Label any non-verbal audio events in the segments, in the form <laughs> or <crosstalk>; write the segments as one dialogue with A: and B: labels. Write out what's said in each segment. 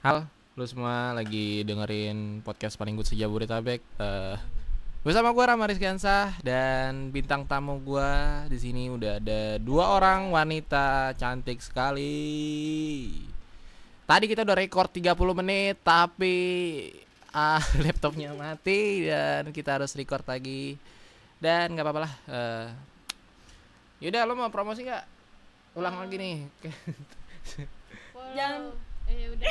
A: Halo, lu semua lagi dengerin podcast paling good sejabodetabek. Eh bersama gua Rama Rizkyansah dan bintang tamu gua di sini udah ada dua orang wanita cantik sekali. Tadi kita udah record 30 menit tapi ah <laughs> laptopnya mati dan kita harus record lagi. Dan nggak apa-apa lah. Eh yaudah lo mau promosi nggak? Ulang lagi nih. <laughs>
B: Jangan-
C: eh udah <laughs>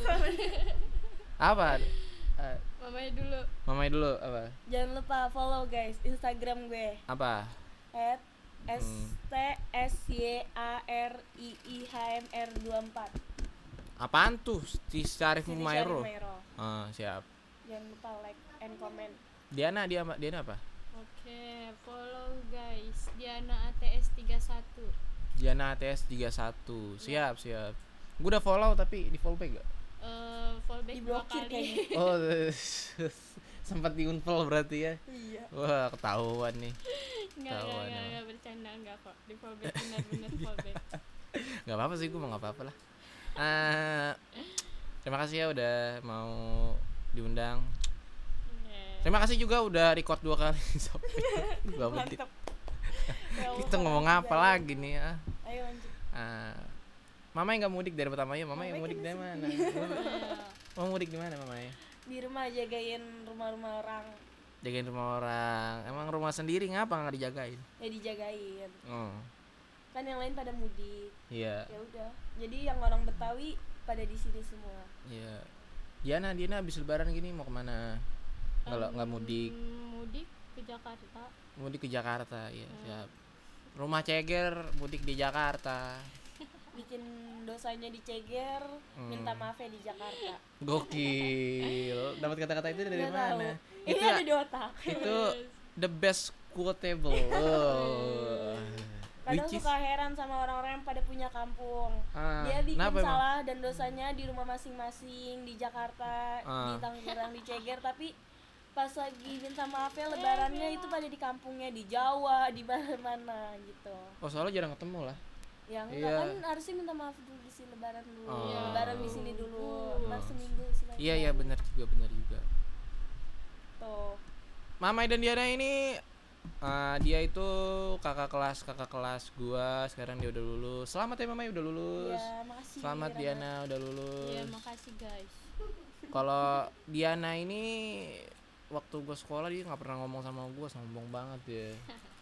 C: mamanya dulu.
A: apa? Eh,
C: mamanya dulu
A: mamanya dulu apa?
B: Jangan lupa follow guys Instagram gue
A: Apa?
B: at s
A: Hmm.
B: t s y a r i i h m r 24
A: Apaan tuh? Si Syarif
B: Mairo.
A: Ah, siap.
B: Jangan lupa like and comment
A: Diana dia Diana apa?
C: oke follow guys Diana ATS 31
A: Diana ATS 31. Siap, siap. Gue udah follow tapi di follow back gak?
C: eh fallback dua
B: Diblokir
C: kali. <laughs>
A: Oh, <laughs> sempat di unfollow berarti ya.
B: Iya
A: Wah, ketahuan nih.
C: enggak enggak enggak enggak bercanda enggak kok di fallback benar-benar <laughs> fallback
A: Gak apa-apa sih, gue mau gak apa-apa lah. Ah, terima kasih ya udah mau diundang.
C: Oke.
A: Terima kasih juga udah record dua kali sampai dua menit. Kita ngomong apa lagi nih ya?
B: Ayo lanjut
A: Ah, Mama yang gak mudik dari pertama ya, Mama yang mudik dari mana? Mau mudik di mana Mama ya?
B: Di rumah jagain rumah-rumah orang
A: Jagain rumah orang. Emang rumah sendiri ngapa nggak dijagain?
B: Ya dijagain
A: Oh,
B: Kan yang lain pada mudik
A: iya,
B: Ya udah Jadi yang orang Betawi pada di sini semua
A: iya. Diana, Diana habis lebaran gini mau ke mana? Kalau nggak mudik,
C: mudik ke Jakarta
A: mudik ke Jakarta, iya siap. Rumah ceger, mudik di Jakarta.
B: Bikin dosanya diceger
A: Hmm.
B: Minta maaf ya di Jakarta
A: Gokil. Dapat kata-kata itu dari
B: Nggak
A: mana?
B: tahu.
A: Itu
B: Ini ada di otak
A: itu <laughs> the best quotable. <laughs> Oh.
B: Kadang
A: Which is
B: suka heran sama orang-orang yang pada punya kampung.
A: Ah,
B: Dia bikin
A: kenapa emang?
B: salah dan dosanya di rumah masing-masing di Jakarta,
A: Ah.
B: di Tangerang, di Ceger, tapi pas lagi minta maaf ya lebarannya itu pada di kampungnya di Jawa, di mana-mana gitu.
A: Oh, soalnya jarang ketemu lah.
B: Ya enggak
A: Iya.
B: kan harusnya minta maaf dulu di sini lebaran dulu.
A: Oh.
B: Lebaran di sini dulu. Ntar
A: Oh.
B: seminggu
A: Iya, iya benar juga, benar juga.
B: Tuh.
A: Mama dan Diana ini uh, dia itu kakak kelas kakak kelas gua sekarang dia udah lulus selamat ya mama udah lulus
B: Ya, makasih.
A: selamat
B: Rama.
A: Diana udah
C: iya
A: lulus
C: makasih guys
A: kalau Diana ini waktu gua sekolah dia nggak pernah ngomong sama gua sombong banget ya <laughs>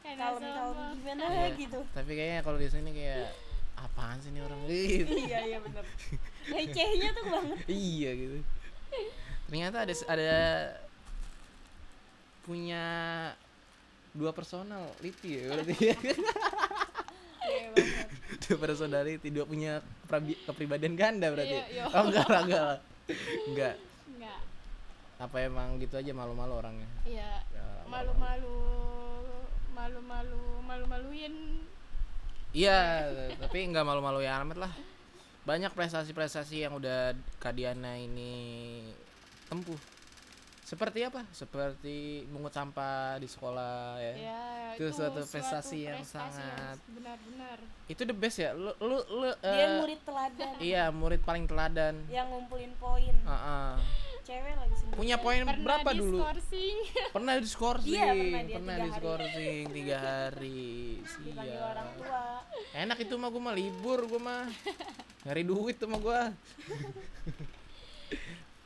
B: Kalem kalem gimana
A: Iya. <laughs>
B: gitu.
A: tapi kayaknya kalau di sini kayak apaan sih ini orang gitu
B: iya, iya benar. Recehnya tuh banget. <laughs>
A: iya gitu ternyata ada ada punya dua personality ya berarti ya
B: Iya
A: dua personality dua punya kepribadian ganda berarti
C: Iya, iya.
A: oh enggak lah, enggak lah. enggak
C: enggak
A: apa emang gitu aja malu-malu orangnya
C: iya
A: Ya,
C: malu-malu malu-malu malu-maluin.
A: Iya tapi enggak malu-malu ya amat lah. Banyak prestasi-prestasi yang udah Kadiana ini tempuh. Seperti apa? Seperti mungut sampah di sekolah ya.
C: Ya
A: Itu suatu prestasi yang sangat-
C: benar-benar.
A: Itu the best ya? Lu lu, lu
B: Dia
A: eh,
B: murid teladan.
A: iya murid paling teladan.
B: Yang ngumpulin poin.
A: Heeh.
B: Cewek lagi sendiri.
A: punya poin
C: pernah
A: berapa dulu pernah di scoring
B: Iya, pernah dia
A: pernah
B: tiga
A: di
B: hari.
A: scoring tiga hari
B: dipanggil
A: Siap.
B: orang tua.
A: enak itu mah gue mah libur gue mah nyari duit tuh mah gue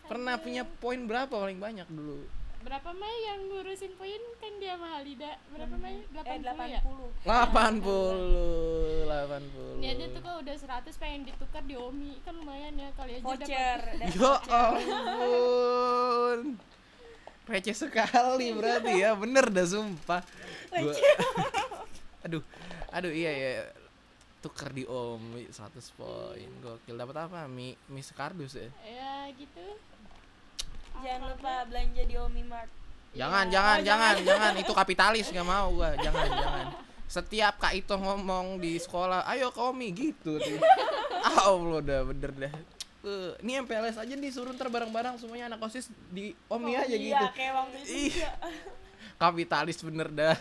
A: pernah punya poin berapa paling banyak dulu
C: berapa Mai yang ngurusin poin? Kan dia sama Halida. Berapa Mai
B: Eh
C: 80 ya?
A: 80 80
C: ini aja tuh kok udah 100 pengen ditukar di Omi. Kan lumayan ya kali aja
B: Voucher.
C: dapat
B: dan
A: ya ampun. Receh sekali berarti ya. Bener dah sumpah. Gua- aduh aduh iya ya tuker di om 100 poin. Gokil. Dapat apa mi? Mi sekardus ya?
C: Ya gitu
B: Jangan lupa belanja di Omi Mart.
A: jangan jangan jangan jangan. <laughs> itu kapitalis nggak mau gua. Jangan jangan. Setiap kak itu ngomong di sekolah ayo ke omi gitu tuh. Ah <laughs> Allah udah bener dah Eh, ini MPLS aja disuruh ntar barang-barang semuanya anak osis di omi aja
B: iya,
A: gitu
B: kayak waktu itu
A: Ih. <laughs> kapitalis bener dah.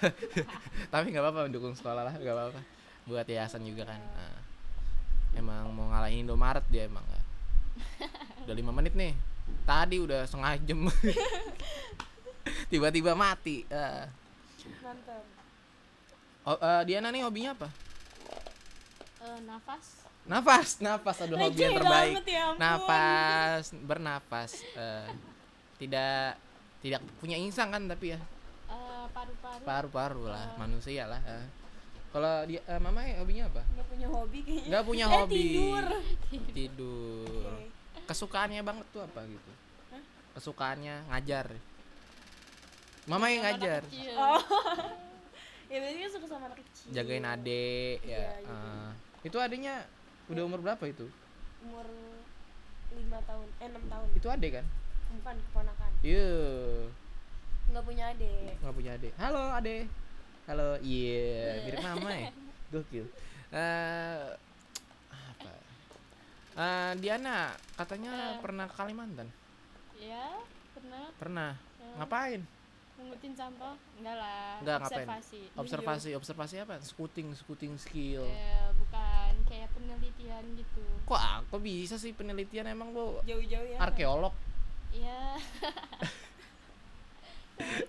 A: Tapi nggak apa-apa mendukung sekolah lah nggak apa-apa. Buat yayasan juga kan. Nah, emang mau ngalahin Indomaret dia emang nggak udah lima menit nih tadi udah setengah jam. <laughs> Tiba-tiba mati Eh,
B: mantap
A: oh, eh, Diana nih hobinya apa?
C: Eh, nafas.
A: Nafas nafas. Aduh hobi yang terbaik.
B: ya ampun.
A: nafas bernafas Eh, tidak tidak punya insang kan tapi ya?
C: Eh, paru-paru.
A: Paru-paru lah
C: Oh.
A: manusia lah Eh. kalau dia eh, mama hobinya apa?
B: Nggak punya hobi kayaknya.
A: Nggak punya
B: eh,
A: hobi.
B: tidur.
A: Tidur.
B: Oke.
A: Kesukaannya banget tuh apa gitu?
B: Hah?
A: kesukaannya ngajar. Mama yang ngajar.
B: oh. <laughs> Ya berarti suka sama anak kecil.
A: Jagain adik ya.
B: Iya,
A: Eh,
B: jagain.
A: itu adiknya udah umur berapa itu?
B: Umur lima tahun eh enam tahun.
A: Itu adik kan?
B: Bukan keponakan.
A: Iya.
B: Nggak punya adik.
A: Nggak punya adik. Halo adik. Halo. Iya. mirip mama ya. <laughs> Gokil. Eh, Eh, Diana katanya
C: Eh.
A: pernah ke Kalimantan?
C: Ya pernah.
A: Pernah?
C: Eh,
A: ngapain?
C: Mungutin sampah? Enggak lah
A: Enggak, ngapain?
C: observasi
A: observasi observasi apa? Scouting scouting skill.
C: Ya bukan kayak penelitian gitu.
A: Kok aku bisa sih penelitian? Emang lo
B: jauh-jauh ya.
A: arkeolog?
C: Iya. <laughs>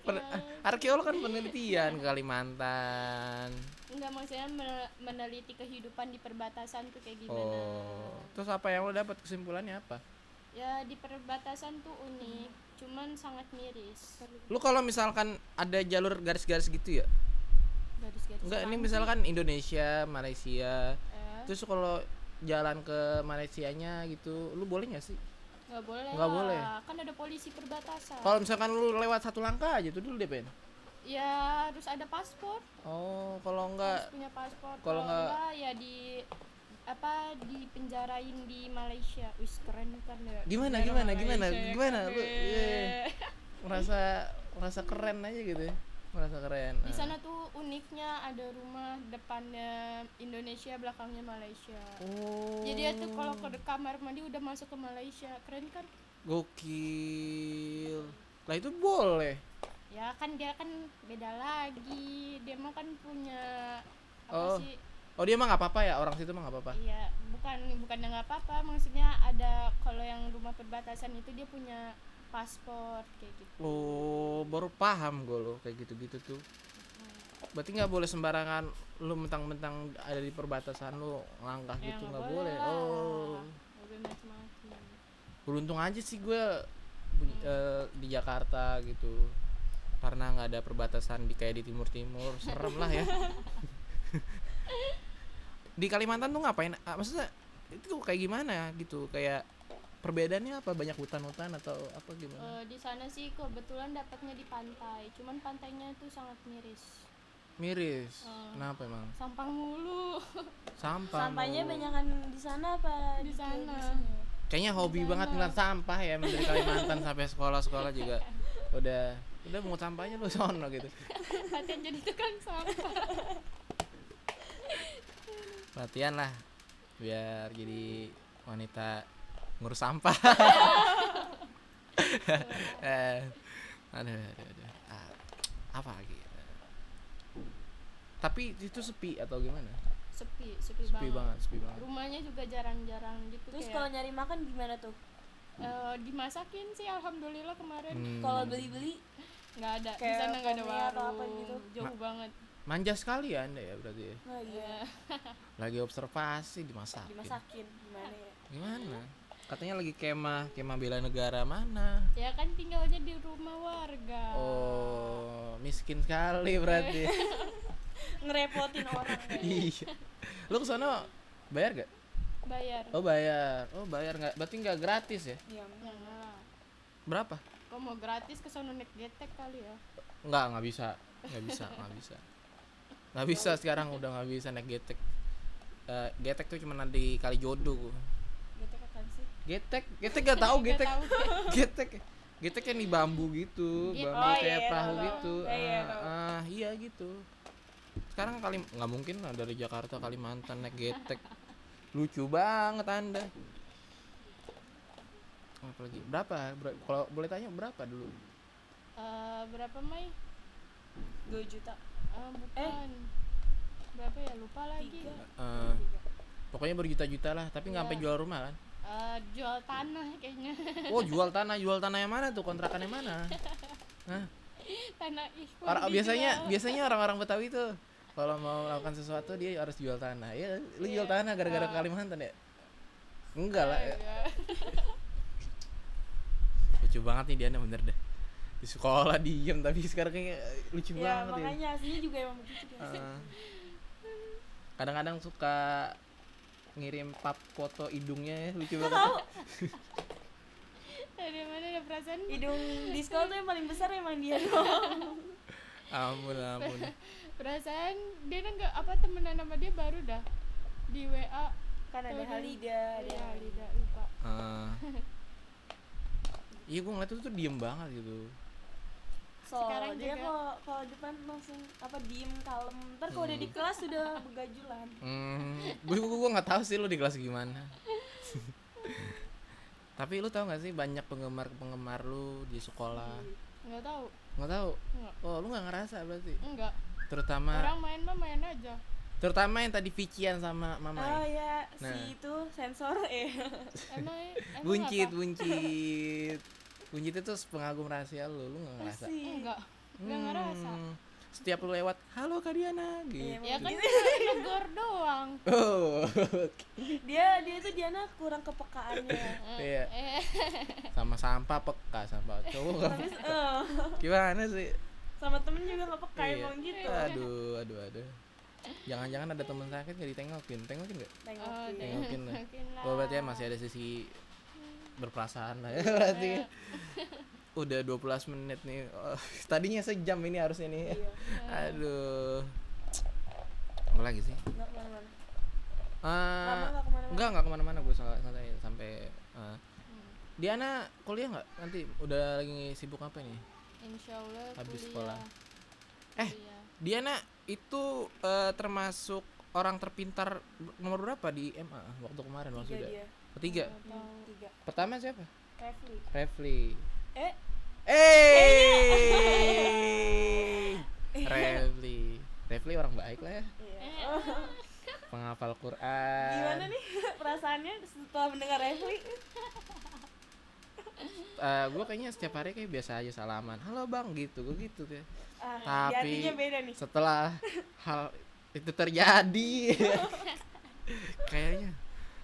A: Pen-
C: Iya.
A: arkeolog kan penelitian ke Kalimantan
C: Enggak maksudnya men- meneliti kehidupan di perbatasan tuh kayak gimana.
A: oh terus apa yang lo dapat kesimpulannya apa
C: Ya di perbatasan tuh unik, cuman sangat miris.
A: lu kalau misalkan ada jalur garis-garis gitu ya
C: Garis-garis.
A: enggak ini misalkan Indonesia Malaysia
C: Eh,
A: terus kalau jalan ke Malaysianya gitu lu boleh nggak sih
C: nggak boleh.
A: nggak
C: lah,
A: boleh.
C: Kan ada polisi perbatasan.
A: kalau misalkan lu lewat satu langkah aja tuh dulu deh pen
C: Ya harus ada paspor.
A: oh kalau enggak
C: Harus punya paspor.
A: kalau
C: Kalau
A: nggak-
C: enggak ya di apa di penjarain di Malaysia. Wis keren kan ya.
A: Gimana,
C: Penjara
A: gimana, gimana,
C: Malaysia ya
A: gimana?
C: kan,
A: Lu-
C: weh.
A: iya. merasa merasa keren aja gitu ya merasa keren
C: Di sana tuh uniknya ada rumah depannya Indonesia, belakangnya Malaysia.
A: oh
C: Jadi ya tuh kalau ke kamar mandi udah masuk ke Malaysia, keren kan?
A: gokil lah itu boleh
C: Ya kan dia kan beda lagi, dia mah kan punya
A: Oh.
C: apa sih?
A: oh dia mah nggak apa-apa ya orang situ mah nggak apa-apa
C: Iya, bukan bukan nggak apa-apa, maksudnya ada kalau yang rumah perbatasan itu dia punya paspor kayak gitu.
A: oh baru paham gue lo kayak gitu-gitu tuh. Berarti nggak boleh sembarangan lu mentang-mentang ada di perbatasan lu langkah
C: Ya,
A: gitu
C: nggak boleh.
A: boleh oh. Beruntung aja sih gue di Jakarta gitu. Karena nggak ada perbatasan di kayak di timur timur serem lah ya. <laughs> Di Kalimantan tuh ngapain? Ah, maksudnya itu kayak gimana gitu? Kayak perbedaannya apa banyak hutan-hutan atau apa gimana
C: Eh, di sana sih kebetulan dapatnya di pantai, cuman pantainya itu sangat miris.
A: miris
C: Oh.
A: kenapa emang
C: Sampah mulu. <laughs>
A: sampah
B: sampahnya
A: mulu.
B: banyakan di sana apa
C: Di sana.
B: sini?
A: kayaknya hobi
C: Di
A: banget
C: sana.
A: ngeliat sampah ya dari Kalimantan sampai sekolah-sekolah juga <laughs> udah udah mau sampahnya lu sono gitu <laughs>
C: Latihan jadi tukang sampah.
A: latihan lah biar jadi wanita ngurus sampah. <laughs> Eh, aduh, aduh, aduh. Ah, apa lagi? Tapi itu sepi atau gimana?
C: Sepi, sepi,
A: sepi
C: banget.
A: banget sepi banget.
C: Rumahnya juga jarang-jarang gitu
B: terus kalau nyari makan gimana tuh?
C: Eh, dimasakin sih alhamdulillah kemarin.
A: Hmm.
B: kalau beli-beli?
C: Nggak ada di sana nggak ada
B: atau apa
C: warung.
B: gitu?
C: jauh banget.
A: Manja sekali ya anda ya berarti ya.
B: oh iya.
C: Ya
A: lagi observasi dimasakin.
B: Dimasakin gimana ya?
A: Gimana katanya lagi kemah kemah bela negara mana?
C: Ya kan tinggalnya di rumah warga.
A: Oh miskin sekali berarti. <laughs>
B: Ngerepotin orang <laughs>
A: iya. Lu ke sana bayar gak
C: bayar.
A: Oh bayar. Oh bayar nggak? Berarti nggak gratis ya?
B: Iya,
C: ya
A: berapa?
C: Kok mau gratis ke sono naik getek kali ya?
A: Nggak nggak bisa. Nggak bisa nggak bisa. Nggak bisa sekarang udah. nggak bisa naik getek. Eh, getek tuh cuma di kali jodoh getek getek gak tahu
C: Nggak
A: getek. <laughs> getek. Getek yang di bambu gitu
C: Gitu.
A: bambu
B: Oh,
A: kayak
B: iya,
A: perahu
B: tahu.
A: gitu.
B: Iya, iya,
A: Ah,
B: tahu.
A: ah, iya gitu. Sekarang kali nggak mungkin lah dari Jakarta Kalimantan naik getek. Lucu banget anda. Apa lagi berapa? Ber- kalau boleh tanya berapa dulu?
C: Eh, berapa Mai?
B: 2 juta.
C: Eh, bukan. Berapa ya? Lupa lagi.
B: Tiga.
A: Eh, pokoknya berjuta-juta lah tapi nggak sampai
C: Iya.
A: jual rumah kan
C: Eh, jual tanah kayaknya
A: Oh jual <laughs> tanah, jual tanah yang mana tuh? Kontrakannya mana? Hah?
C: tanah ikhwan
A: Orang biasanya
C: dijual.
A: biasanya orang-orang Betawi tuh kalau mau melakukan sesuatu dia harus jual tanah. Ya, lu jual
C: Iya.
A: tanah gara-gara
C: Ah.
A: Kalimantan ya? Enggak lah. ya.
C: Iya. <laughs>
A: Lucu banget nih dia bener deh. Di sekolah diem tapi sekarang kayaknya lucu
B: ya
A: banget ya.
B: makanya aslinya juga emang begitu
A: Ah. Kadang-kadang suka ngirim pap foto hidungnya ya, lucu banget.
C: dari mana ada perasaan
B: hidung di sekolah tuh yang paling besar emang dia doang <laughs>
A: ampun ampun.
C: perasaan dia kan nggak apa temenan sama dia baru dah di WA
B: kan ada
C: Tuh,
B: Halida ada
C: ya tidak lupa
A: Ah. Iya gue ngeliat itu tuh diem banget gitu.
B: So
C: Sekarang
B: dia
C: juga-
B: kalau kalau depan langsung apa diem kalem ntar kalau udah di kelas sudah begajulan
A: Hmm, gue gue gue nggak tahu sih lu di kelas gimana. <laughs> Tapi lu tau gak sih banyak penggemar penggemar lu di sekolah?
C: nggak tahu
A: Nggak tahu.
C: nggak
A: Oh lu nggak ngerasa berarti?
C: enggak
A: Terutama
C: orang main mah main aja
A: terutama yang tadi Vician sama Mama.
B: oh ya
A: Nah.
B: si itu sensor eh
C: emang emang
A: buncit,
C: apa?
A: buncit. <laughs> Buncit itu pengagum rahasia lu, lu nggak ngerasa?
C: Enggak enggak ngerasa
A: Hmm, Setiap lu lewat, halo Kak Diana gitu.
B: Iya,
C: ya kan
B: Gitu.
C: negor doang <laughs>
A: Oh,
B: dia dia tuh Diana kurang kepekaannya
A: Iya. <laughs> sama sampah peka sampah cowok
B: tapi
A: peka.
B: eh,
A: Gimana sih?
B: sama temen juga nggak peka
A: Iya.
B: emang gitu
A: Aduh, aduh, aduh. Jangan-jangan ada teman sakit gak ditengokin, tengokin gak?
C: oh,
B: tengokin
A: Tengokin lah.
C: tengokin lah
A: Oh berarti ya masih ada sisi berperasaan lah ya <laughs> berarti. ya. <laughs> Udah 12 menit nih. Oh, <laughs> tadinya sejam ini harusnya nih.
B: iya
A: Aduh. Apa lagi sih?
B: nggak ke
A: mana-mana
B: Ah, nggak
A: enggak ke mana-mana gue santai sampai ah. Diana kuliah nggak nanti udah lagi sibuk apa nih
C: insya Allah
A: Habis
C: kuliah.
A: sekolah. Eh.
C: Kuliah.
A: Diana itu eh, termasuk orang terpintar nomor berapa di MA waktu kemarin waktu sudah ketiga?
B: Tiga
A: pertama siapa?
B: Refli.
A: Refli.
B: Eh.
A: Eh. Refli. Refli orang baik lah ya.
B: Iya
A: penghafal Quran.
B: Gimana nih perasaannya setelah mendengar Refli?
A: Gue kayaknya setiap hari kayak biasa aja salaman. Halo bang. Gitu gue gitu deh
B: ah,
A: Tapi-
B: beda nih.
A: setelah hal itu terjadi <laughs> kayaknya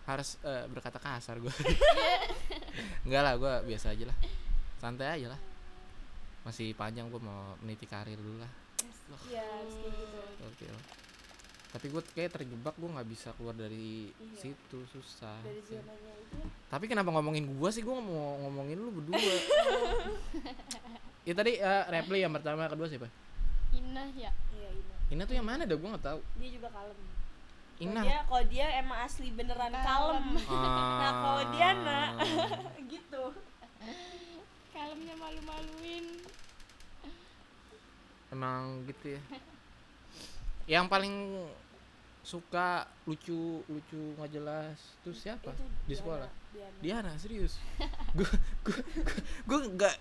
A: harus eh, berkata kasar gue <laughs> enggak lah gue biasa aja lah santai aja lah masih panjang gue mau meniti karir dulu lah
B: Iya, gitu.
A: oke lah. tapi gue kayak terjebak gue nggak bisa keluar dari
B: Iya.
A: situ susah
B: Dari
A: sih.
B: zonanya itu.
A: tapi kenapa ngomongin gue sih gue mau ngomongin lu berdua <laughs> ya tadi eh, Repli yang pertama kedua siapa
C: Inah ya
B: Iya, Ina.
A: Ina tuh yang mana dah gue nggak tahu
B: Dia juga kalem. Kalau
A: Ina
B: dia kalau dia emang asli beneran kalem. Nah, kalau Diana
A: Ah. <laughs>
B: gitu.
C: kalemnya malu-maluin
A: emang gitu ya yang paling suka lucu lucu nggak jelas tuh siapa
B: Itu
A: di
B: Diana,
A: sekolah
B: Diana.
A: Diana serius gue gue gue nggak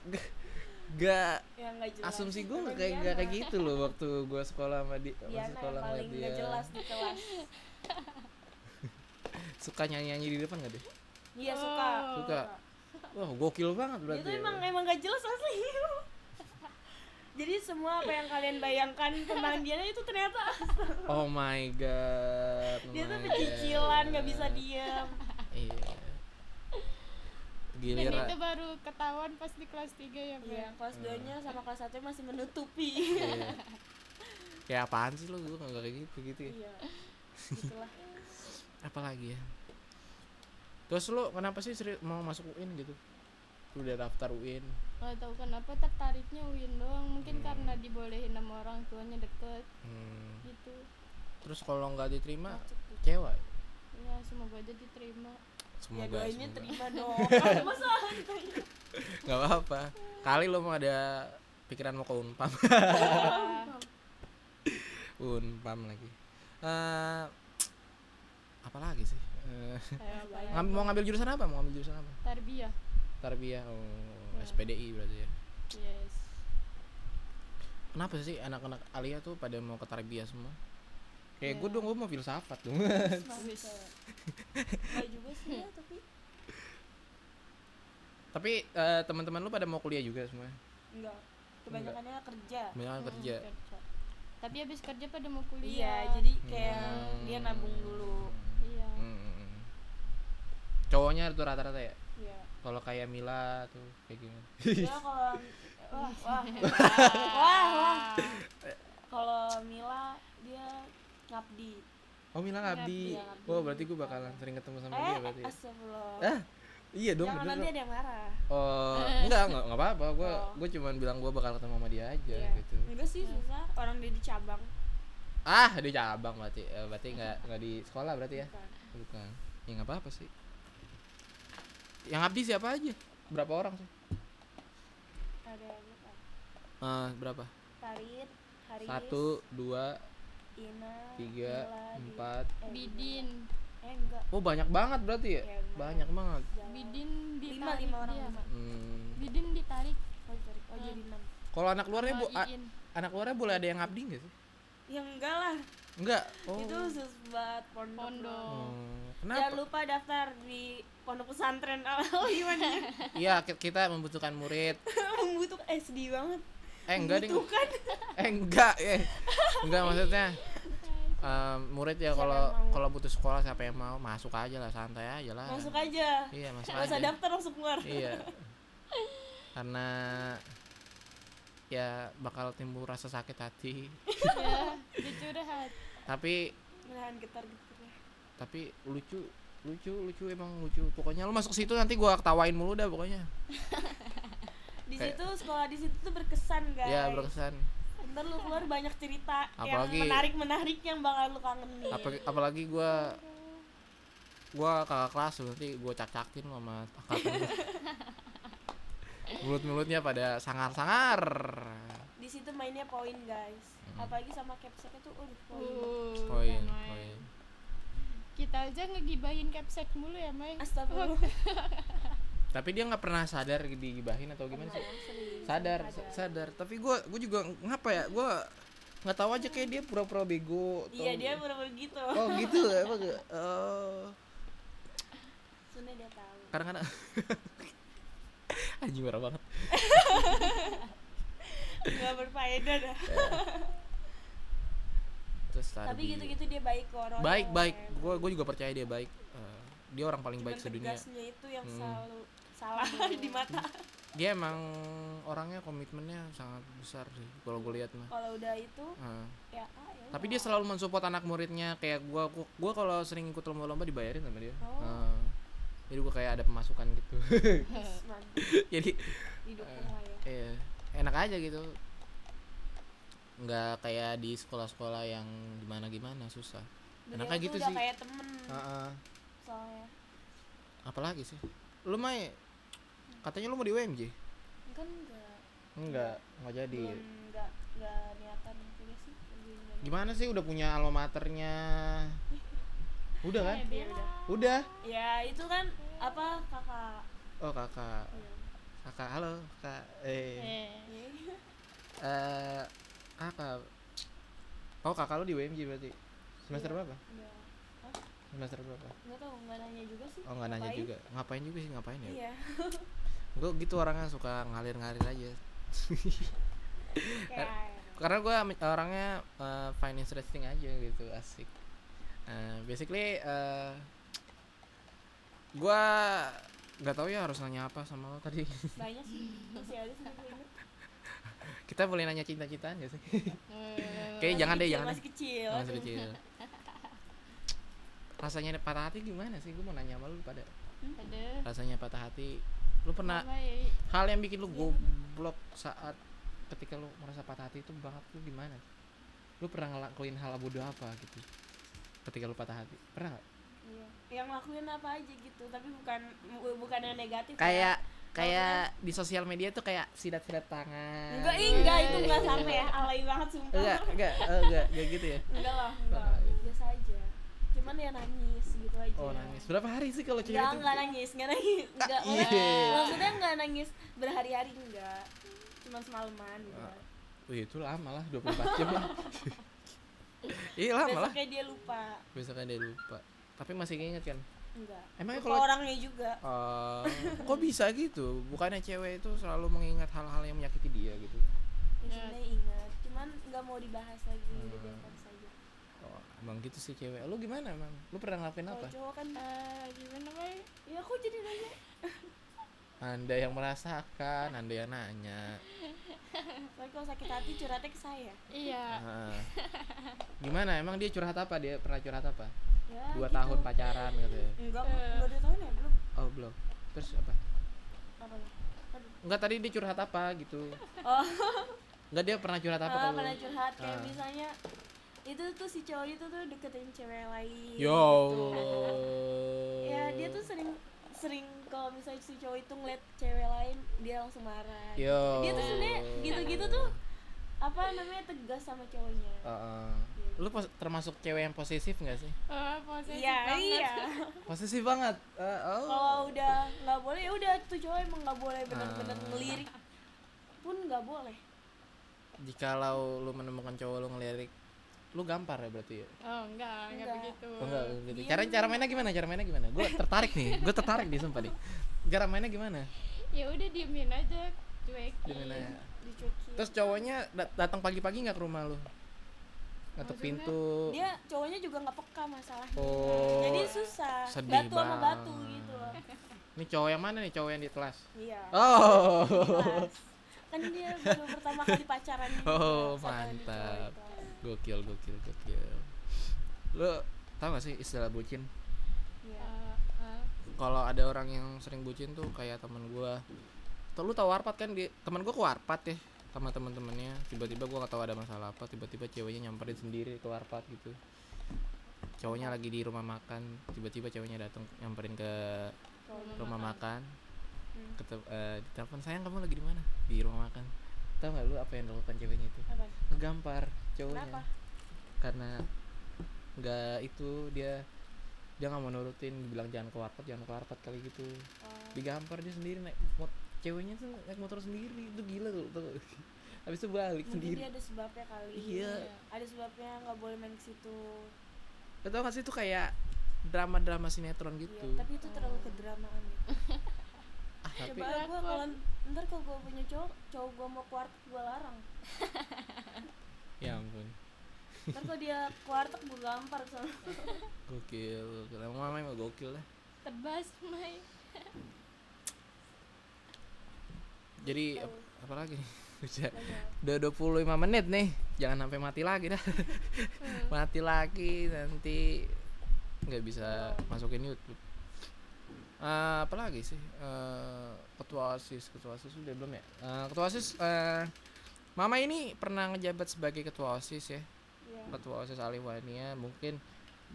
A: nggak-
B: jelas.
A: asumsi gue nggak
B: Emang
A: kayak nggak kayak gitu loh waktu gue sekolah sama di
B: Diana
A: sekolah
B: yang paling
A: dia
B: nggak jelas di kelas. <laughs>
A: suka nyanyi nyanyi di depan gak deh
B: Iya suka.
A: suka wah gokil banget
B: Dia
A: berarti
B: tuh
A: ya.
B: emang emang gak jelas asli. <laughs> Jadi semua apa yang kalian bayangkan tentang Diana itu ternyata
A: oh my god oh
B: dia tuh pecicilan nggak bisa diam.
A: iya
C: dan
A: giliran
C: itu baru ketahuan pas di kelas 3 ya Bre?
B: Iya, kelas 2 nya sama kelas 1 masih menutupi.
A: Iya. Kayak apaan sih lu gue nggak kayak gitu gitu ya.
B: Iya. Gitulah.
A: Apalagi ya. Terus lu kenapa sih seri- mau masuk UIN gitu? Lu udah daftar UIN.
C: nggak tahu kenapa tertariknya Win doang mungkin
A: Hmm.
C: karena dibolehin sama orang tuanya deket
A: Hmm.
C: gitu
A: Terus kalau nggak diterima kecewa. ya?
C: ya semoga aja diterima
B: Ya
A: Semoga
B: doainnya
A: semoga.
B: terima <laughs> dong. Masa?
A: Nggak apa-apa. Kali lu mau ada pikiran mau ke Unpam.
C: Ya, <laughs>
A: Unpam lagi. Eh <tsk> apa lagi sih? Eh,
C: kayak apa ya?
A: mau ngambil jurusan apa? Mau ngambil jurusan apa?
C: tarbiyah
A: Tarbiyah. Oh,
C: Ya.
A: SPDI berarti ya.
C: yes
A: Kenapa sih anak-anak Alia tuh pada mau ke tarbiyah semua? Kayak
C: Ya.
A: gue dong, gue mau filsafat dong.
B: Enggak <laughs> juga sih ya, tapi
A: Tapi eh, teman-teman lu pada mau kuliah juga semua?
B: enggak kebanyakannya kerja
A: Banyak
C: Hmm,
A: kerja.
C: kerja. Tapi habis kerja pada mau
B: iya
C: kuliah
B: jadi kayak
A: Hmm.
B: dia nabung dulu
C: iya
A: Hmm. Cowoknya tuh rata-rata ya?
B: iya
A: Kalau kayak Mila tuh kayak gimana?
B: dia <laughs> kalau wah <laughs> wah wah wah kalau Mila dia ngabdi
A: Oh Mila ngabdi.
B: Ngabdi, ngabdi.
A: Oh berarti gue bakalan sering ketemu sama dia
B: eh
A: berarti. ya?
B: astagfirullah
A: Ah, iya dong
B: jangan nanti ada yang marah
A: Oh, <laughs> enggak, enggak, enggak apa-apa. Gue
B: Oh.
A: gue cuman bilang gue bakal ketemu sama dia aja
B: Iya.
A: gitu.
B: enggak sih susah orang dia di cabang
A: Ah, di cabang berarti. Eh, berarti enggak enggak di sekolah berarti ya?
B: Bukan.
A: Bukan. Ya enggak apa-apa sih. Yang abdi siapa aja? Berapa orang sih?
B: ada berapa
A: Ah, berapa?
B: Farid Haris
A: Satu, dua,
B: Ina
A: tiga,
B: Mila,
A: empat.
B: eh,
C: bidin
B: eh enggak
A: Oh banyak banget berarti ya?
B: Lumayan.
A: Banyak banget.
C: Bidin ditarik
B: lima lima orang
C: dia.
B: lima
A: Hmm.
C: bidin ditarik
B: oh, sorry. oh jadi enam
A: Kalau anak luarnya bu, anak luarnya boleh ada yang ngabdi nggak sih?
B: ya enggak lah
A: Enggak. Oh.
B: itu khusus buat pondok,
C: Pondok.
B: doang.
A: Oh,
B: jangan
A: Kenapa?
B: lupa daftar di pondok pesantren <laughs> oh gimana
A: Iya, ki- kita membutuhkan murid. <laughs>
B: membutuhkan eh sedih banget
A: Eh enggak ding.
B: membutuhkan
A: Eh enggak, eh. Enggak maksudnya. <laughs> em, murid ya kalau kalau butuh sekolah siapa yang mau? Masuk aja lah santai aja lah.
B: masuk aja.
A: Iya masuk
B: usah
A: aja.
B: daftar langsung keluar.
A: Iya. <laughs> Karena ya bakal timbul rasa sakit hati. <laughs>
C: ya dia curhat
A: Tapi
B: menahan getar getar ya.
A: Tapi lucu lucu lucu emang lucu. Pokoknya lu masuk situ nanti gua ketawain mulu dah pokoknya. <laughs>
B: Di
A: Kayak-
B: situ sekolah di situ tuh berkesan guys.
A: ya berkesan
B: ntar lu keluar banyak cerita
A: Apalagi-
B: yang menarik menarik yang bakal lu kangenin.
A: Apa, apalagi gua gua kakak kelas nanti gua cak-cakin sama gua. <laughs> mulut-mulutnya pada sangar-sangar.
B: Di situ mainnya poin guys.
A: Hmm.
B: apalagi sama capsek itu uh poin.
C: Uh,
A: poin poin.
C: Kita aja ngegibahin capsek mulu ya Mai.
B: Astagfirullah <laughs>
A: tapi dia nggak pernah sadar digibahin atau gimana sih? Sadar
B: sadar.
A: sa- sadar. Tapi gua gua juga ngapa ya? Gua nggak tahu aja kayak dia pura-pura bego
B: iya dia bener-bener gitu.
A: Oh gitu ya? Emang ya? <laughs> oh.
B: Sebenernya dia tahu.
A: Kadang-kadang <laughs> anjing marah banget. <laughs>
B: Nggak berfaedah dah.
A: Terus tadi
B: tapi gitu-gitu dia baik kok orang
A: baik baik. gue gue juga percaya dia baik. Eh, dia orang paling baik sedunia.
B: itu yang
A: Hmm.
B: selalu salah di <laughs> mata.
A: Dia emang orangnya komitmennya sangat besar sih kalau gue lihat mah.
B: Kalau udah itu
A: Eh,
B: ya ah, ya
A: tapi dia selalu mensupport anak muridnya kayak gue gue kalau sering ikut lomba-lomba dibayarin sama dia.
B: Oh.
A: Eh, jadi gue kayak ada pemasukan gitu. <laughs> Jadi
B: didukung lah ya.
A: iya, enak aja gitu. Nggak kayak di sekolah-sekolah yang gimana gimana susah.
B: Beliau
A: enaknya gitu
B: udah
A: sih.
B: kayak temen.
A: Heeh.
B: soalnya.
A: Apalagi sih? Lu mah katanya lu mau di UMJ
B: kan enggak
A: enggak enggak jadi.
B: Belum enggak enggak niatan juga sih enggak
A: gimana sih udah punya alma maternya <laughs> udah kan?
B: Ya udah.
A: Udah?
B: Ya itu kan apa kakak.
A: Oh kakak.
B: Iya.
A: kakak halo kak eh.
C: Eh.
B: Iya. <laughs>
A: eh kakak. Oh kakak lu di UMJ berarti? Semester
B: Iya.
A: berapa?
B: Enggak. Hah?
A: semester berapa?
B: Enggak tahu, enggak nanya juga sih.
A: oh nggak nanya juga. Ngapain juga sih ngapain ya?
B: Iya. <laughs>
A: gue gitu orangnya suka ngalir-ngalir aja.
B: Kayak
A: karena gue orangnya uh, find interesting aja gitu asik. Uh, basically uh, gue nggak tahu ya harus nanya apa sama lo tadi.
B: Banyak sih. Masih ada sih gue inget.
A: kita boleh nanya cinta-cintaan gak sih?
C: Eh,
A: Kayak
B: Masih
A: jangan deh jangan
B: Masih kecil.
A: Masih kecil. Rasanya patah hati gimana sih? Gue mau nanya sama lu pada.
C: Ada.
A: Rasanya patah hati lu pernah
C: eh,
A: hal yang bikin lu goblok saat ketika lu merasa patah hati itu banget lu gimana lu pernah ngelakuin hal bodoh apa gitu ketika lu patah hati pernah nggak
B: Iya. Yang ngelakuin apa aja gitu, tapi bukan bu- bukan yang negatif. ya.
A: kayak kayak di sosial media tuh kayak sidat-sidat tangan
B: Enggak, enggak itu enggak sampai ya. Alay banget sumpah.
A: enggak enggak enggak enggak gitu ya
B: Enggak lah, enggak. Cuman ya nangis gitu aja.
A: oh nangis berapa hari sih kalau cewek
B: Enggak,
A: itu
B: enggak nangis, enggak nangis. <laughs> Enggak.
A: iya.
B: Maksudnya enggak nangis berhari-hari enggak. Cuma semalaman gitu.
A: Ah, Wih, itu lama lah 24 jam lah <laughs> iya lama lah
B: Besoknya dia lupa.
A: besoknya dia lupa tapi masih inget kan
B: enggak
A: Emangnya kalau-
B: orangnya juga
A: Eh, kok bisa gitu? Bukannya cewek itu selalu mengingat hal-hal yang menyakiti dia gitu?
B: ya,
C: Ya.
B: sebenarnya ingat cuman nggak mau dibahas lagi
A: Hmm. Emang gitu sih cewek. Lu gimana, Mam? Lu pernah ngelakuin
B: kalau
A: apa?
B: cowok kan
C: Eh, gimana bay
B: ya aku jadi nanya <laughs>
A: Anda yang merasakan, Anda yang nanya.
B: Soalnya kalau sakit hati curhatnya ke saya
C: iya
A: Ah. Gimana? Emang dia curhat apa? Dia pernah curhat apa?
B: ya
A: Dua
B: gitu.
A: tahun pacaran gitu.
B: enggak
C: Eh.
B: enggak dua tahun ya belum
A: Oh, belum. Terus apa?
B: apa ya.
A: Enggak tadi dia curhat apa gitu.
B: oh
A: Enggak dia pernah curhat apa kalau
B: pernah curhat kayak
A: Ah.
B: misalnya itu tuh si cowok itu tuh deketin cewek lain
A: Ya
B: gitu. Ya dia tuh sering sering kalau misalnya si cowok itu ngeliat cewek lain dia langsung marah gitu.
A: Yo.
B: dia tuh sebenarnya gitu-gitu tuh apa namanya tegas sama cowoknya
A: Heeh. Lu pos- termasuk cewek yang posesif gak sih?
C: Eh, posesif
B: iya
C: banget.
B: iya <laughs>
A: Posesif banget. Eh, oh.
B: kalau udah nggak boleh ya udah tuh cowok emang nggak boleh bener-bener
A: Ah.
B: ngelirik pun nggak boleh
A: Jikalau lu menemukan cowok lu ngelirik, lu gampar ya berarti ya?
C: oh enggak enggak
B: Enggak.
C: begitu
A: Oh, enggak gitu.
B: Diem.
A: Cara cara mainnya gimana? Cara mainnya gimana? Gue tertarik nih. Gue tertarik nih sumpah nih. Cara mainnya gimana?
C: ya udah diemin aja cuekin
A: Gimana ya?
B: dicuekin
A: Terus cowoknya dat- datang pagi-pagi nggak ke rumah lu?
C: Maksudnya?
A: pintu.
B: dia cowoknya juga nggak peka masalahnya
A: Oh.
B: jadi susah
A: Sedih
B: batu sama
A: banget.
B: batu gitu loh
A: Ini cowok yang mana nih? Cowok yang di kelas?
B: iya
A: Oh.
B: Jelas. kan dia baru pertama kali pacaran <laughs>
A: Oh,
B: sama di
A: mantap. Gokil, gokil, gokil. Lu tau gak sih istilah bucin?
B: Iya.
C: Eh,
A: Kalau ada orang yang sering bucin tuh kayak temen gua Tuh lu tau warpat kan di teman gua ke warpat ya sama teman-temannya tiba-tiba gua nggak tahu ada masalah apa tiba-tiba ceweknya nyamperin sendiri ke warpat gitu cowoknya lagi di rumah makan tiba-tiba ceweknya datang nyamperin ke
B: Cowoknya.
A: rumah makan
B: Hmm.
A: Ketem, eh, ditelepon sayang kamu lagi di mana di rumah makan tahu nggak lu apa yang dilakukan ceweknya itu
B: Apa?
A: ngegampar cowoknya
B: Kenapa?
A: karena nggak itu dia dia nggak mau nurutin bilang jangan ke warpat jangan ke warpat kali gitu
B: Oh.
A: digampar dia sendiri naik mot ceweknya tuh naik motor sendiri itu gila tuh, tuh. <laughs> habis itu balik
B: Mungkin
A: sendiri
B: dia ada sebabnya kali
A: Iya.
B: ada sebabnya nggak boleh main ke situ
A: Lo tau gak sih itu kayak drama-drama sinetron gitu
B: Iya, tapi itu terlalu kedramaan gitu. <laughs>
A: ah tapi
B: Coba gue kalau ntar kalau gue punya cowok, cowok gue mau keluar gue larang. <laughs>
A: ya ampun.
B: Ntar kalau dia keluar gue gampar ke sana.
A: gokil gokil. Emang mama emang gokil lah
C: tebas Mai.
A: Jadi ap- apa lagi? <laughs> Udah
B: Banyak.
A: udah 25 menit nih. Jangan sampai mati lagi dah. <laughs> Mati lagi nanti nggak bisa masukin YouTube. Eh, apa lagi sih? Eh, ketua osis. Ketua osis udah belum ya? Eh, ketua osis eh, mama ini pernah ngejabat sebagai ketua osis ya
B: Iya.
A: ketua osis Alihwania mungkin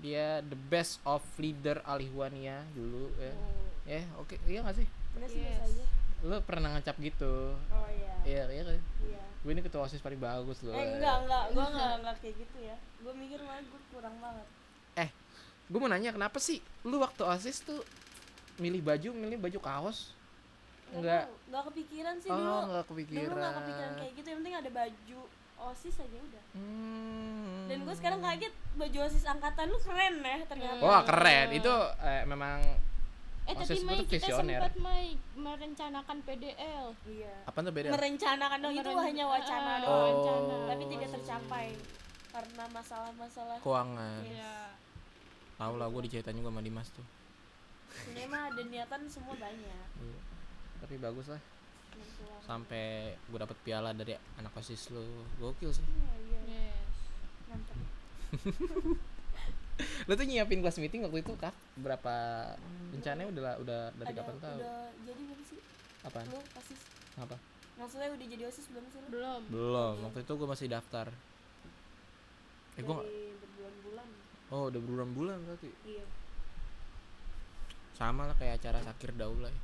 A: dia the best of leader Alihwania dulu ya
B: Oh.
A: ya oke iya gak sih
B: Enggak sih
C: Yes.
B: biasa aja.
A: lu pernah ngecap gitu
B: Oh iya.
A: iya iya kan
B: Iya.
A: gue ini ketua osis paling bagus loh
B: Eh enggak enggak, gue enggak <laughs> enggak kayak gitu ya. Gue mikir malah gue kurang banget.
A: gue mau nanya kenapa sih lu waktu osis tuh milih baju milih baju kaos Enggak.
B: tahu, Enggak kepikiran sih
A: oh
B: dulu.
A: nggak
B: Dulu
A: kepikiran
B: enggak kepikiran kayak gitu. Yang penting ada baju OSIS aja udah.
A: Hmm.
B: Dan gue sekarang kaget baju OSIS angkatan lu keren ya ternyata.
A: wah keren itu eh, memang
C: eh tapi
A: OSIS
C: Mai
A: tuh
C: kita
A: visioner.
C: sempat Mai merencanakan PDL
B: Iya.
A: apa tuh beda
B: Merencanakan dong itu hanya wacana
C: Ah,
B: doang.
C: wacana.
B: Tapi tidak tercapai karena masalah-masalah
A: keuangan
C: Iya.
A: tahu lah gue diceritain juga sama Dimas tuh
B: ini mah ada niatan semua banyak.
A: Tapi bagus lah sampai gue dapet piala dari anak osis lu gokil sih
B: Iya, iya.
C: Yes.
B: Mantap. <laughs>
A: lu tuh nyiapin kelas meeting waktu itu kah berapa rencananya udah udah dari
B: Ada
A: kapan tahu
B: udah jadi belum sih? pasti
A: apa
B: maksudnya udah jadi OSIS belum sih lu?
C: Belum.
A: belum waktu itu gue masih daftar eh gue
B: berbulan-bulan.
A: oh udah berbulan-bulan berarti
B: Iya.
A: sama lah kayak acara Sakir Daula ya.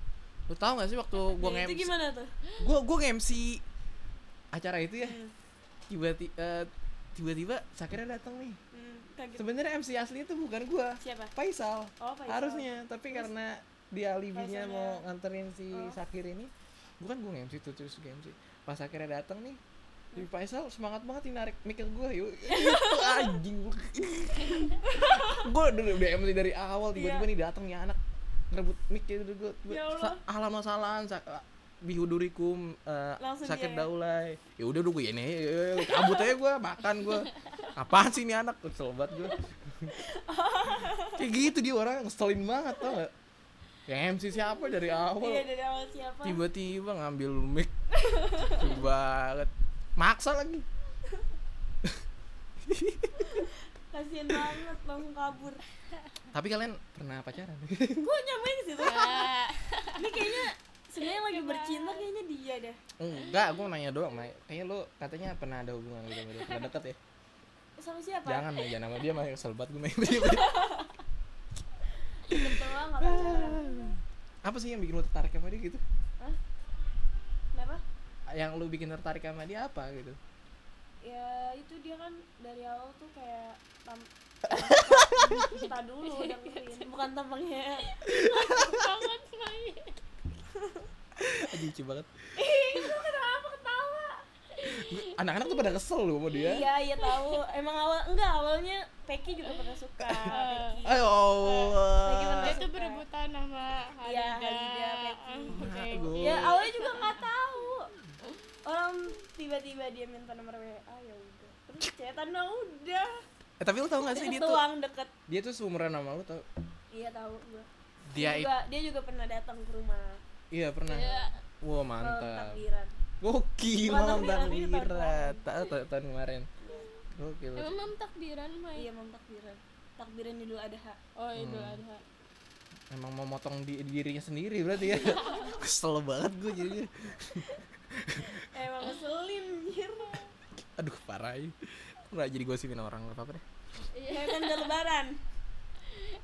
A: Lu tahu gak sih waktu gue
B: Nah, itu
A: nge-MC
B: gimana tuh?
A: gue gue nge-MC acara itu ya.
B: Hmm.
A: tiba-tiba eh, tiba-tiba Sakirnya datang nih.
B: Hmm,
A: sebenarnya MC asli itu bukan gue
B: Siapa?
A: Faisal.
B: Oh, Faisal.
A: harusnya tapi karena dia alibinya
B: Faisalnya-
A: mau nganterin si
B: Oh.
A: Sakir ini bukan gue nge-MC tuh terus gue MC pas Sakirnya datang nih si Faisal semangat banget nih narik ke gue yuk. <laughs> Itu anjing gue <laughs> udah udah MC dari awal tiba-tiba
B: Iya.
A: nih datang nih anak ngerebut mic ya udah gue
B: Ya Allah.
A: alam bihudurikum eh,
B: Langsung
A: sakit
B: dia ya?
A: daulay. Ya udah udah gue ini eh, cabut aja gue makan gue apaan sih ini anak? Kesel banget gue <laughs> kayak gitu dia orang ngeselin banget tau gak ya MC siapa dari awal?
B: Iya dari awal siapa?
A: Tiba-tiba ngambil mic. Banget. Maksa lagi <laughs>
B: kasian banget langsung kabur.
A: Tapi kalian pernah pacaran?
B: Gue nyamain situ.
C: Ya.
B: ini kayaknya sebenarnya yang lagi bercinta kayaknya dia deh.
A: Enggak gue nanya doang Mai. kayaknya lu katanya pernah ada hubungan gitu sama dia. Pernah deket ya?
B: Sama siapa?
A: Jangan jangan sama dia mah kesel banget gue Mai. <laughs>
B: betul banget pacaran.
A: Apa sih yang bikin lu tertarik sama dia gitu?
B: Hah? kenapa?
A: Yang lu bikin tertarik sama dia apa gitu
B: ya itu dia kan dari awal tuh kayak tam <laughs> Entar dulu dengerin bukan tampangnya.
C: Banget Mai.
A: Aduh, lucu banget.
B: Ih lu kenapa ketawa?
A: Anak-anak tuh pada kesel lu sama dia.
B: Iya iya tahu. Emang awal enggak awalnya Peki juga pernah suka Peki.
A: Ayo
B: Lagi pernah
C: Dia tuh
B: suka.
C: berebutan sama Halida.
B: Iya, Halida, Peki. Ya awalnya juga nggak tahu orang tiba-tiba dia minta nomor WA ya udah. Terus chatan nah udah.
A: Eh tapi lu tau gak sih dia tuh
B: deket.
A: dia tuh seumuran sama lu tau?
B: Iya tahu gua.
A: Dia
B: juga dia juga pernah datang ke rumah.
A: Iya pernah.
C: Iya.
A: wah
B: malam
A: mantap.
B: takbiran.
A: Gokil
B: Malam takbiran, ini tahun
A: kemarin. Gokil.
C: Emang mam takbiran Mai.
B: iya malam takbiran. Takbiran Idul Adha.
C: Oh, Idul
A: Hmm.
C: Adha.
A: emang mau motong di dirinya sendiri berarti ya? <laughs> Kesel banget gue jadinya <laughs> <laughs>
B: emang ngeselin anjir.
A: Aduh parah ya nggak jadi gosipin orang apa apa deh.
B: Ya kan udah lebaran.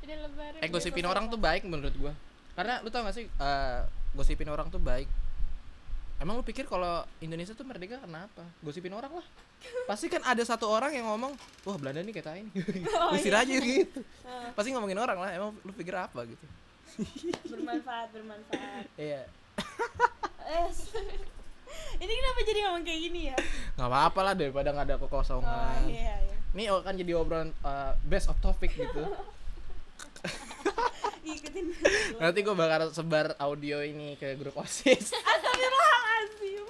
C: Ini lebaran.
A: eh gosipin orang tuh baik menurut gua. Karena lu tau gak sih eh, gosipin orang tuh baik. Emang lu pikir kalau Indonesia tuh merdeka kenapa gosipin orang lah. Pasti kan ada satu orang yang ngomong wah Belanda nih kayak ini. <laughs>
B: Oh,
A: usir
B: iya.
A: aja gitu.
B: Nah,
A: pasti ngomongin orang lah emang lu pikir apa? gitu.
B: Bermanfaat bermanfaat.
A: Iya.
B: Eh ini kenapa jadi ngomong kayak gini ya?
A: Nggak apa-apa lah daripada nggak ada
B: oh
A: kekosongan
B: iya iya.
A: Ini akan jadi obrolan eh, best of topic gitu. <laughs>
B: Ikutin
A: nanti gua bakal sebar audio ini ke grup osis. <laughs>
B: Astagfirullahaladzim.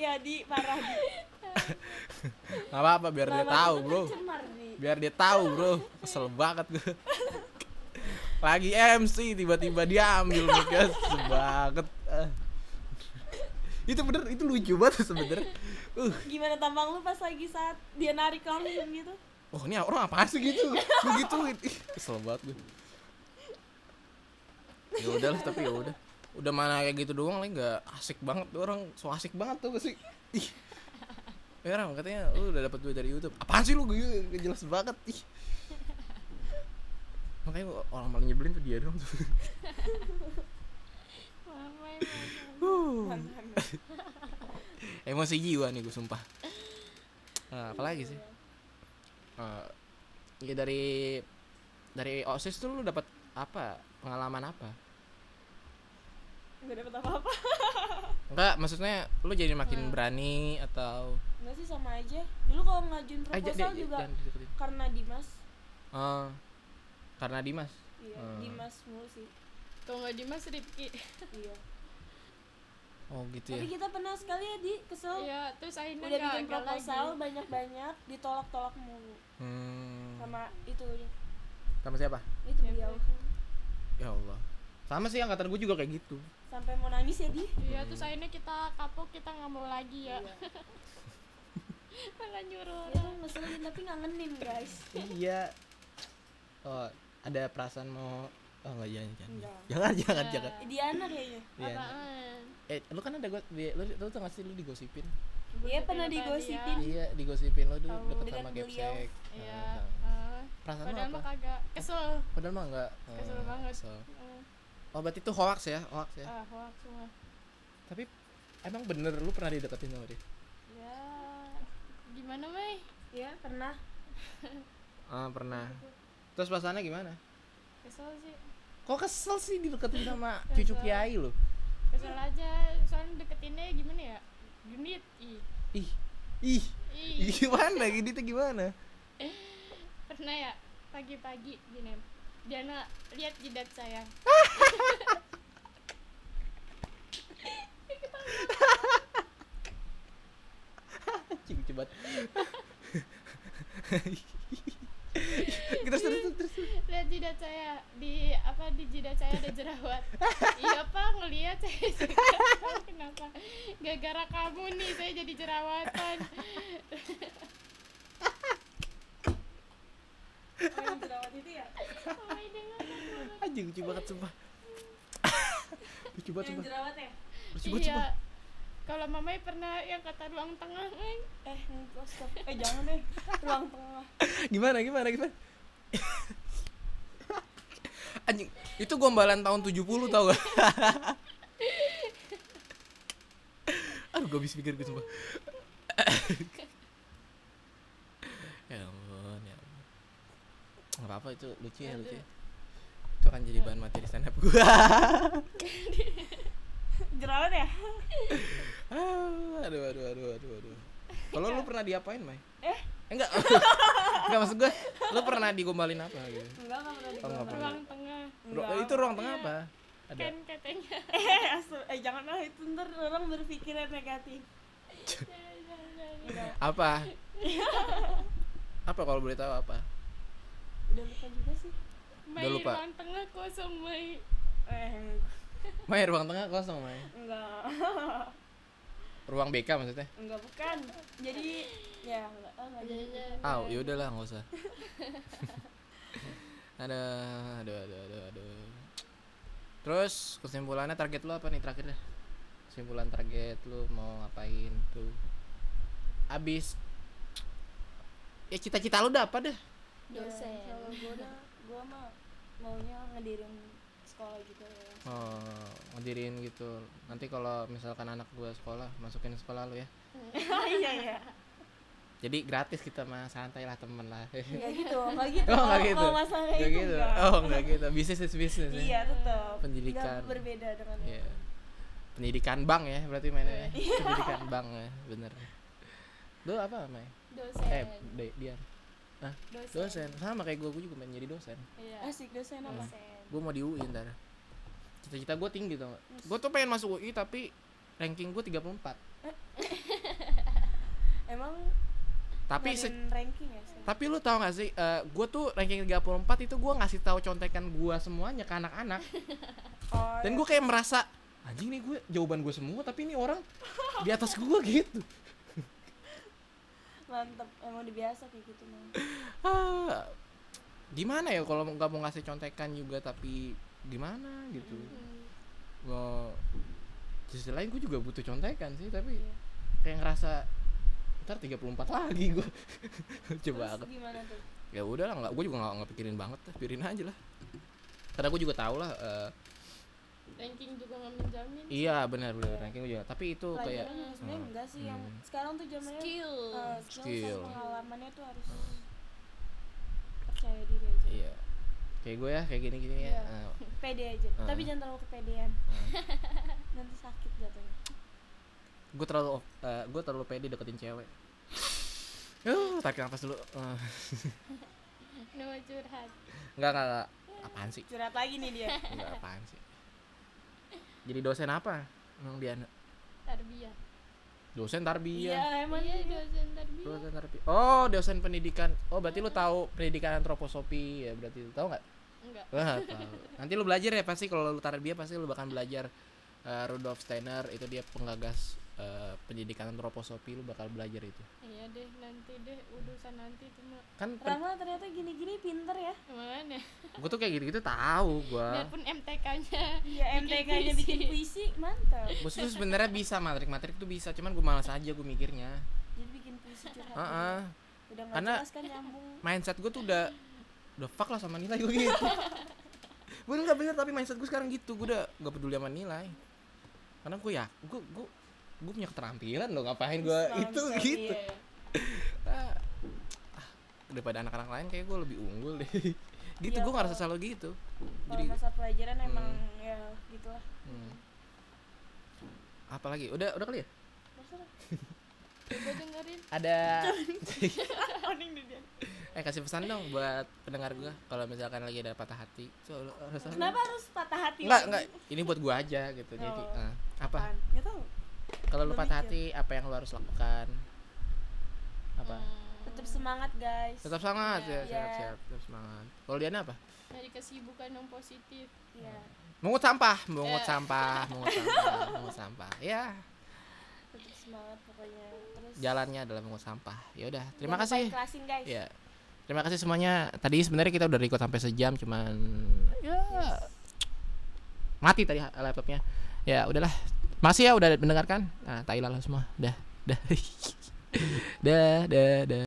B: Ya di parah di.
A: Nggak apa-apa biar dia
B: Nama
A: tahu bro.
B: cemar
A: biar dia tahu bro. Kesel banget gue lagi MC tiba-tiba dia ambil mic banget. Itu bener itu lucu banget sebenernya <laughs> uh.
B: Gimana tampang lu pas lagi saat dia narik langsung gitu?
A: Oh ini orang apa sih gitu? Ih, kesel banget gue ya udah lah tapi ya udah. Udah mana kayak gitu doang lah nggak asik banget tuh orang. So asik banget tuh sih ih. Ya orang katanya lu udah dapat duit dari YouTube. Apaan sih lu? Gue gak jelas banget. Ih. Makanya orang paling nyebelin tuh dia doang <laughs> emosi jiwa nih gue sumpah. Nah, apalagi sih? Eh, ya dari dari osis tuh lu dapat apa? Pengalaman apa?
B: Nggak dapet apa-apa.
A: Enggak maksudnya lu jadi makin
B: Hmm.
A: berani atau
B: nggak sih sama aja. Dulu kalau ngajuin
A: j-
B: proposal
A: j-
B: juga
A: jangan
B: karena Dimas.
A: Oh, karena Dimas?
B: Iya
A: Hmm.
B: Dimas mulu sih.
C: Kalau nggak Dimas Rifki.
B: iya
A: oh gitu
B: tapi
A: ya.
B: kita pernah sekali ya di kesel.
C: Iya, terus akhirnya
B: udah bikin proposal banyak-banyak ditolak-tolak mulu.
A: Hmm.
B: sama itu
A: sama siapa?
B: Itu
C: Ya,
B: beliau.
A: ya Allah. Sama sih angkatan gue juga kayak gitu.
B: Sampai mau nangis ya di?
C: Iya, terus akhirnya kita kapok, kita nggak mau lagi ya.
B: Iya. <laughs>
C: Malah nyuruh
B: itu
C: orang.
B: ngeselin tapi ngangenin guys.
A: Iya. Oh ada perasaan mau oh enggak jangan jangan
B: Enggak.
A: jangan <laughs> jangan
C: Iya.
A: jangan
B: Diana kayaknya
A: Iya.
C: Apaan?
A: eh lu kan ada gue lu lu tau gak sih lu digosipin
B: Iya pernah
C: ya.
B: digosipin
A: iya digosipin lu dulu deket sama. Gapsek
C: Iya.
A: Nah,
C: eh,
A: perasaan lu
C: padahal
A: apa
C: mah kagak kesel.
A: padahal mah enggak
C: Kesel
A: Oh,
C: banget.
A: kesel. Oh berarti itu hoax ya hoax ya
C: ah, hoax semua.
A: tapi emang bener lu pernah dideketin sama dia
C: Ya, gimana Mei?
B: ya pernah
A: ah pernah terus perasaannya gimana
C: Kesel sih.
A: Kok kesel sih dideketin <laughs> sama cucu kiai lu
C: Kesel aja, soalnya deketinnya gimana ya? Genit, ih.
A: ih ih
C: Ih,
A: gimana <laughs> gini tuh gimana
C: pernah ya? pagi-pagi gini Diana lihat jidat saya <laughs>
A: Cing coba. Terus terus terus. terus.
C: lihat jidat saya di apa di jidat saya ada jerawat <laughs> iya pak ngelihat saya juga kenapa gara-gara kamu nih saya jadi jerawatan
B: Oh, jerawat itu ya
C: oh
A: Anjing lucu banget sumpah. lucu banget
B: yang
A: sumpah.
B: jerawat ya
A: Lucu banget
C: iya
A: sumpah.
C: kalau mamai pernah yang kata ruang tengah eh.
B: eh eh jangan deh ruang tengah <laughs>
A: Gimana gimana gimana? <laughs> Anjing, itu gombalan tahun 70 tau gak? <laughs> Aduh, gak bisa pikir gue sumpah. <laughs> ya ampun, ya ampun. Gak apa-apa itu lucu ya, lucu ya. Itu akan jadi bahan materi stand up gue.
B: jerawat ya
A: aduh, aduh, aduh, aduh, aduh. Kalau lu pernah diapain, Mai?
B: Eh?
A: Enggak. <laughs> Enggak maksud gue, lu pernah digombalin apa gitu?
B: enggak enggak pernah
A: Oh, enggak
B: digombal
A: pernah.
C: ruang tengah
A: Ru-
B: Enggak.
A: itu ruang tengah apa? Ada.
C: kan katanya <laughs>
B: eh asu eh jangan lah itu ntar orang berpikiran negatif.
A: Apa? <laughs> apa kalau boleh tahu apa?
B: udah lupa juga sih
C: Mai
A: lupa.
C: ruang tengah kosong Mai
B: eh
A: Mai ruang tengah kosong, Mai.
B: enggak
A: Ruang BK maksudnya?
B: enggak bukan jadi ya enggak ah, enggak jadi
A: Ah, ya udahlah, nggak usah. <laughs> aduh, aduh, aduh, aduh, aduh. Terus kesimpulannya target lu apa nih terakhir deh? Kesimpulan target lu mau ngapain tuh? Abis ya cita-cita lu udah apa deh?
C: dosen
B: Ya, kalau gua udah gua mah maunya ngedirin sekolah gitu ya
A: Oh, ngedirin gitu. Nanti kalau misalkan anak gua sekolah, masukin sekolah lu ya. <laughs>
B: iya iya
A: Jadi gratis kita mah santai lah temen lah.
B: enggak gitu enggak gitu <laughs>
A: Oh, nggak
B: Kalau-
A: gitu.
B: kalau masalah
A: Nggak
B: itu
A: gitu.
B: enggak
A: Oh, enggak gitu. Bisnis is bisnis ya.
B: iya tetap
A: Pendidikan.
B: Nggak berbeda dengan
A: Iya. Pendidikan bank ya berarti mainnya ya. Pendidikan bank ya, bener. Lu apa, Mai?
C: dosen
A: Eh, de, dia
C: dosen,
A: dosen. Sama kayak gua, gua juga pengen jadi dosen.
C: Iya.
B: asik dosen apa
C: dosen
A: Gua mau di UI ntar. Cita-cita gua tinggi tau gak? Gua tuh pengen masuk UI tapi ranking gua 34. <laughs>
B: emang
A: Tapi se-
B: ranking ya sih
A: tapi lu tau gak sih eh gue tuh ranking 34 itu gue ngasih tahu contekan gue semuanya ke anak-anak <laughs>
B: oh
A: dan
B: iya.
A: gue kayak merasa anjing nih gue jawaban gue semua tapi ini orang di atas <laughs> gue gitu
B: mantep emang udah biasa kayak gitu mah
A: ah, gimana ya kalau nggak mau ngasih contekan juga tapi gimana gitu
C: Hmm.
A: Di sisi lain gue juga butuh contekan sih tapi
B: Iya.
A: kayak ngerasa ntar 34 lagi gue <laughs> coba
B: terus gimana tuh
A: ya udah lah nggak gue juga nggak pikirin banget lah pikirin aja lah karena gue juga tahu lah eh,
C: ranking juga nggak menjamin
A: iya benar benar ranking gue juga tapi itu kayak
B: pelajaran juga sebenarnya
A: Hmm.
B: enggak sih yang
A: Hmm.
B: sekarang tuh zamannya
C: skill
B: eh, skill,
A: Skill.
B: pengalamannya tuh harus percaya diri aja
A: iya kayak gue ya kayak gini gini ya. Eh, <laughs>
B: pede aja
A: Ah.
B: tapi jangan terlalu kepedean <laughs> nanti sakit jatuhnya
A: gue terlalu eh, gue terlalu pede deketin cewek Uh, tarik nafas dulu. <laughs> Uh,
C: no curhat
A: enggak, enggak, enggak. Apaan sih?
B: curhat lagi nih dia
A: Enggak apaan sih? Jadi dosen apa? Emang dia
C: tarbiyah
A: dosen tarbiyah.
B: iya emang
C: iya
B: iya.
C: dosen tarbiyah
A: Dosen tarbiyah. Oh, dosen pendidikan. Oh, berarti lu tahu pendidikan antroposofi ya berarti tahu nggak?
C: enggak
A: Wah, <laughs> tahu. Nanti lu belajar ya pasti kalau lu tarbiyah pasti lu bakal belajar eh, Rudolf Steiner itu dia penggagas eh, pendidikan antroposofi lu bakal belajar itu.
C: iya deh nanti deh urusan nanti cuma
A: Kan pen-
B: Rama ternyata gini-gini pinter ya
C: mana
A: gua tuh kayak gitu-gitu tahu gua.
C: biarpun MTK-nya
B: iya
C: Bikin
B: MTK nya
C: puisi.
B: bikin puisi mantap
A: Gua tuh sebenarnya bisa matrik-matrik tuh bisa, cuman gua malas aja gua mikirnya.
B: jadi bikin puisi curhat
A: Heeh.
B: juga. udah nggak
A: Karena-
B: jelas kan nyambung
A: mindset gue tuh udah udah fuck lah sama nilai gue gitu <laughs> gue nggak bener tapi mindset gue sekarang gitu gue udah nggak peduli sama nilai karena gue ya gue gue gue punya keterampilan loh ngapain gue itu gitu. nah, daripada anak-anak lain kayak gue lebih unggul deh. <laughs> Gitu
B: ya,
A: gue ngerasa selalu gitu. jadi
B: masa pelajaran
A: hmm.
B: emang ya gitulah.
A: Hmm. apalagi? Udah udah kali ya? <laughs> Ada <laughs> eh kasih pesan dong buat pendengar gue kalau misalkan lagi ada patah hati. So, harus
B: kenapa harus patah hati
A: Enggak, enggak. ini buat gue aja gitu
B: oh, jadi uh, apa
A: kalau lu patah hati apa yang lu harus lakukan apa
C: hmm.
B: tetap semangat guys
A: tetap semangat yeah.
C: ya
A: sehat
B: yeah.
A: sehat tetap semangat kalau dia apa
C: dari kesibukan yang positif
B: ya
A: yeah. mengut sampah mengut
C: yeah.
A: sampah <laughs> mengut sampah mengut sampah ya
B: tetap semangat pokoknya terus
A: jalannya adalah mengut sampah ya udah terima
B: Jangan
A: kasih
B: klasing, guys.
A: ya terima kasih semuanya tadi sebenarnya kita udah record sampai sejam cuman ya yes. mati tadi laptopnya ya udahlah masih ya udah mendengarkan? Nah, tai lah semua. Dah, dah. <laughs> dah, dah, dah.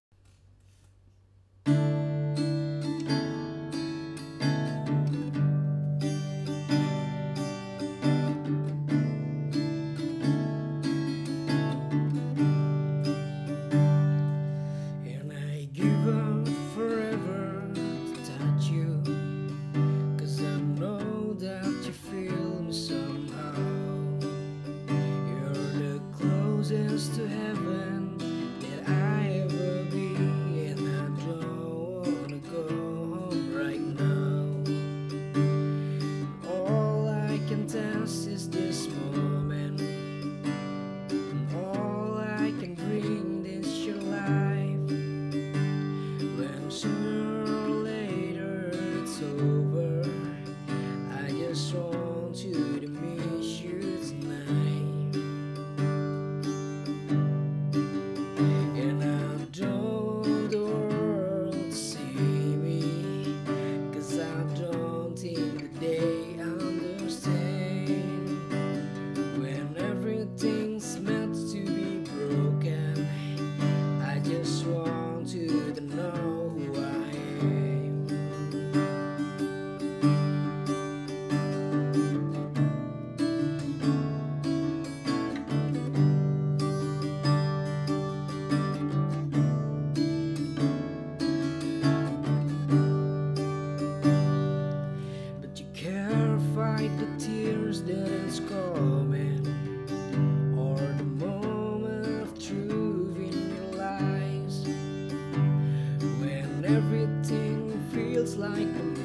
D: my